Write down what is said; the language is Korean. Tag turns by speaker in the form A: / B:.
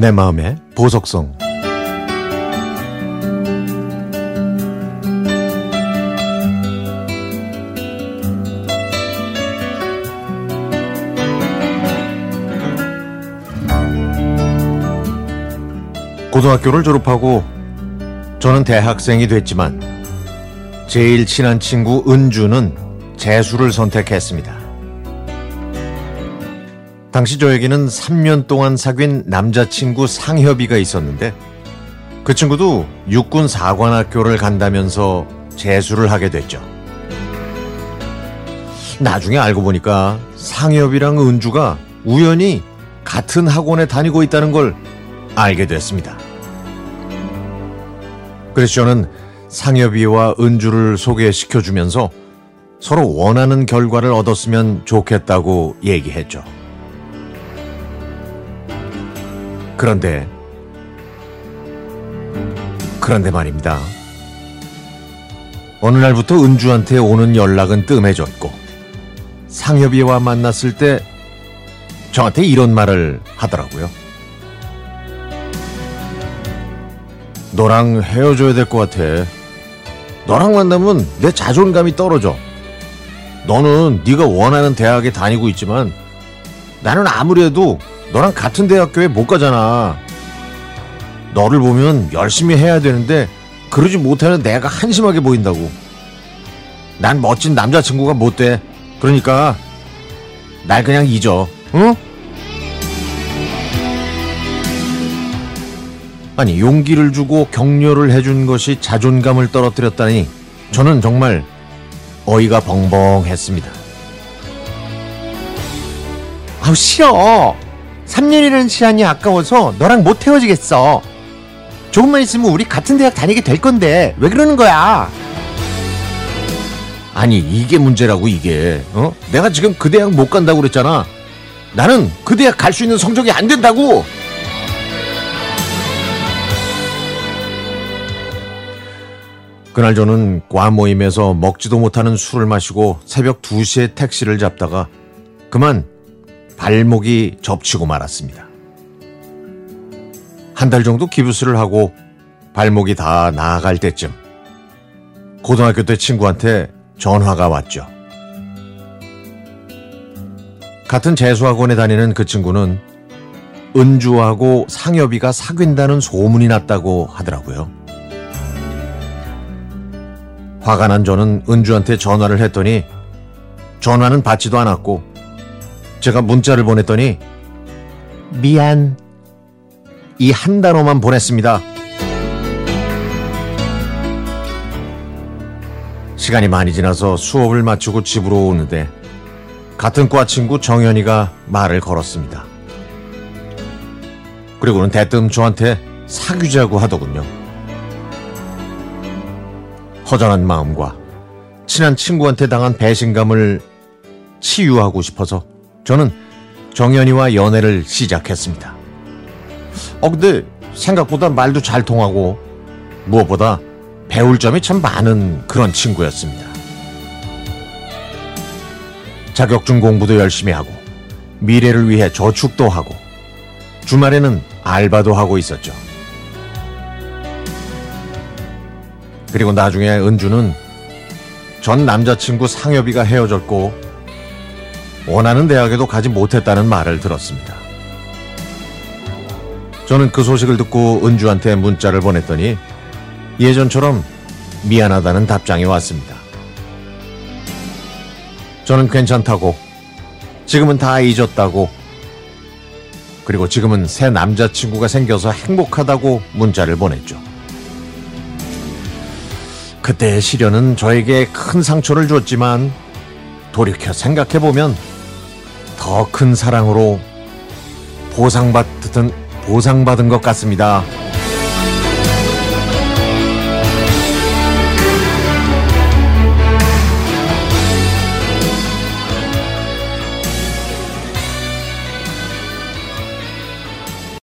A: 내 마음의 보석성 고등학교를 졸업하고 저는 대학생이 됐지만 제일 친한 친구 은주는 재수를 선택했습니다. 당시 저에게는 3년 동안 사귄 남자친구 상협이가 있었는데 그 친구도 육군 사관학교를 간다면서 재수를 하게 됐죠. 나중에 알고 보니까 상협이랑 은주가 우연히 같은 학원에 다니고 있다는 걸 알게 됐습니다. 그래서 저는 상엽이와 은주를 소개시켜주면서 서로 원하는 결과를 얻었으면 좋겠다고 얘기했죠. 그런데, 그런데 말입니다. 어느 날부터 은주한테 오는 연락은 뜸해졌고, 상엽이와 만났을 때 저한테 이런 말을 하더라고요. 너랑 헤어져야 될 것 같아. 너랑 만나면 내 자존감이 떨어져. 너는 네가 원하는 대학에 다니고 있지만 나는 아무래도 너랑 같은 대학교에 못 가잖아. 너를 보면 열심히 해야 되는데 그러지 못하는 내가 한심하게 보인다고. 난 멋진 남자친구가 못 돼. 그러니까 날 그냥 잊어. 응? 아니 용기를 주고 격려를 해준 것이 자존감을 떨어뜨렸다니 저는 정말 어이가 벙벙했습니다.
B: 아우 싫어. 3년이라는 시간이 아까워서 너랑 못 헤어지겠어. 조금만 있으면 우리 같은 대학 다니게 될 건데 왜 그러는 거야?
A: 아니 이게 문제라고 이게 어? 내가 지금 그 대학 못 간다고 그랬잖아. 나는 그 대학 갈 수 있는 성적이 안 된다고. 그날 저는 과 모임에서 먹지도 못하는 술을 마시고 새벽 2시에 택시를 잡다가 그만 발목이 접치고 말았습니다. 한 달 정도 기부스를 하고 발목이 다 나아갈 때쯤 고등학교 때 친구한테 전화가 왔죠. 같은 재수학원에 다니는 그 친구는 은주하고 상엽이가 사귄다는 소문이 났다고 하더라고요. 화가 난 저는 은주한테 전화를 했더니 전화는 받지도 않았고 제가 문자를 보냈더니 미안 이 한 단어만 보냈습니다. 시간이 많이 지나서 수업을 마치고 집으로 오는데 같은 과 친구 정현이가 말을 걸었습니다. 그리고는 대뜸 저한테 사귀자고 하더군요. 허전한 마음과 친한 친구한테 당한 배신감을 치유하고 싶어서 저는 정연이와 연애를 시작했습니다. 어, 근데 생각보다 말도 잘 통하고 무엇보다 배울 점이 참 많은 그런 친구였습니다. 자격증 공부도 열심히 하고 미래를 위해 저축도 하고 주말에는 알바도 하고 있었죠. 그리고 나중에 은주는 전 남자친구 상엽이가 헤어졌고 원하는 대학에도 가지 못했다는 말을 들었습니다. 저는 그 소식을 듣고 은주한테 문자를 보냈더니 예전처럼 미안하다는 답장이 왔습니다. 저는 괜찮다고, 지금은 다 잊었다고, 그리고 지금은 새 남자친구가 생겨서 행복하다고 문자를 보냈죠. 그때의 시련은 저에게 큰 상처를 줬지만 돌이켜 생각해보면 더 큰 사랑으로 보상받은, 보상받은 것 같습니다.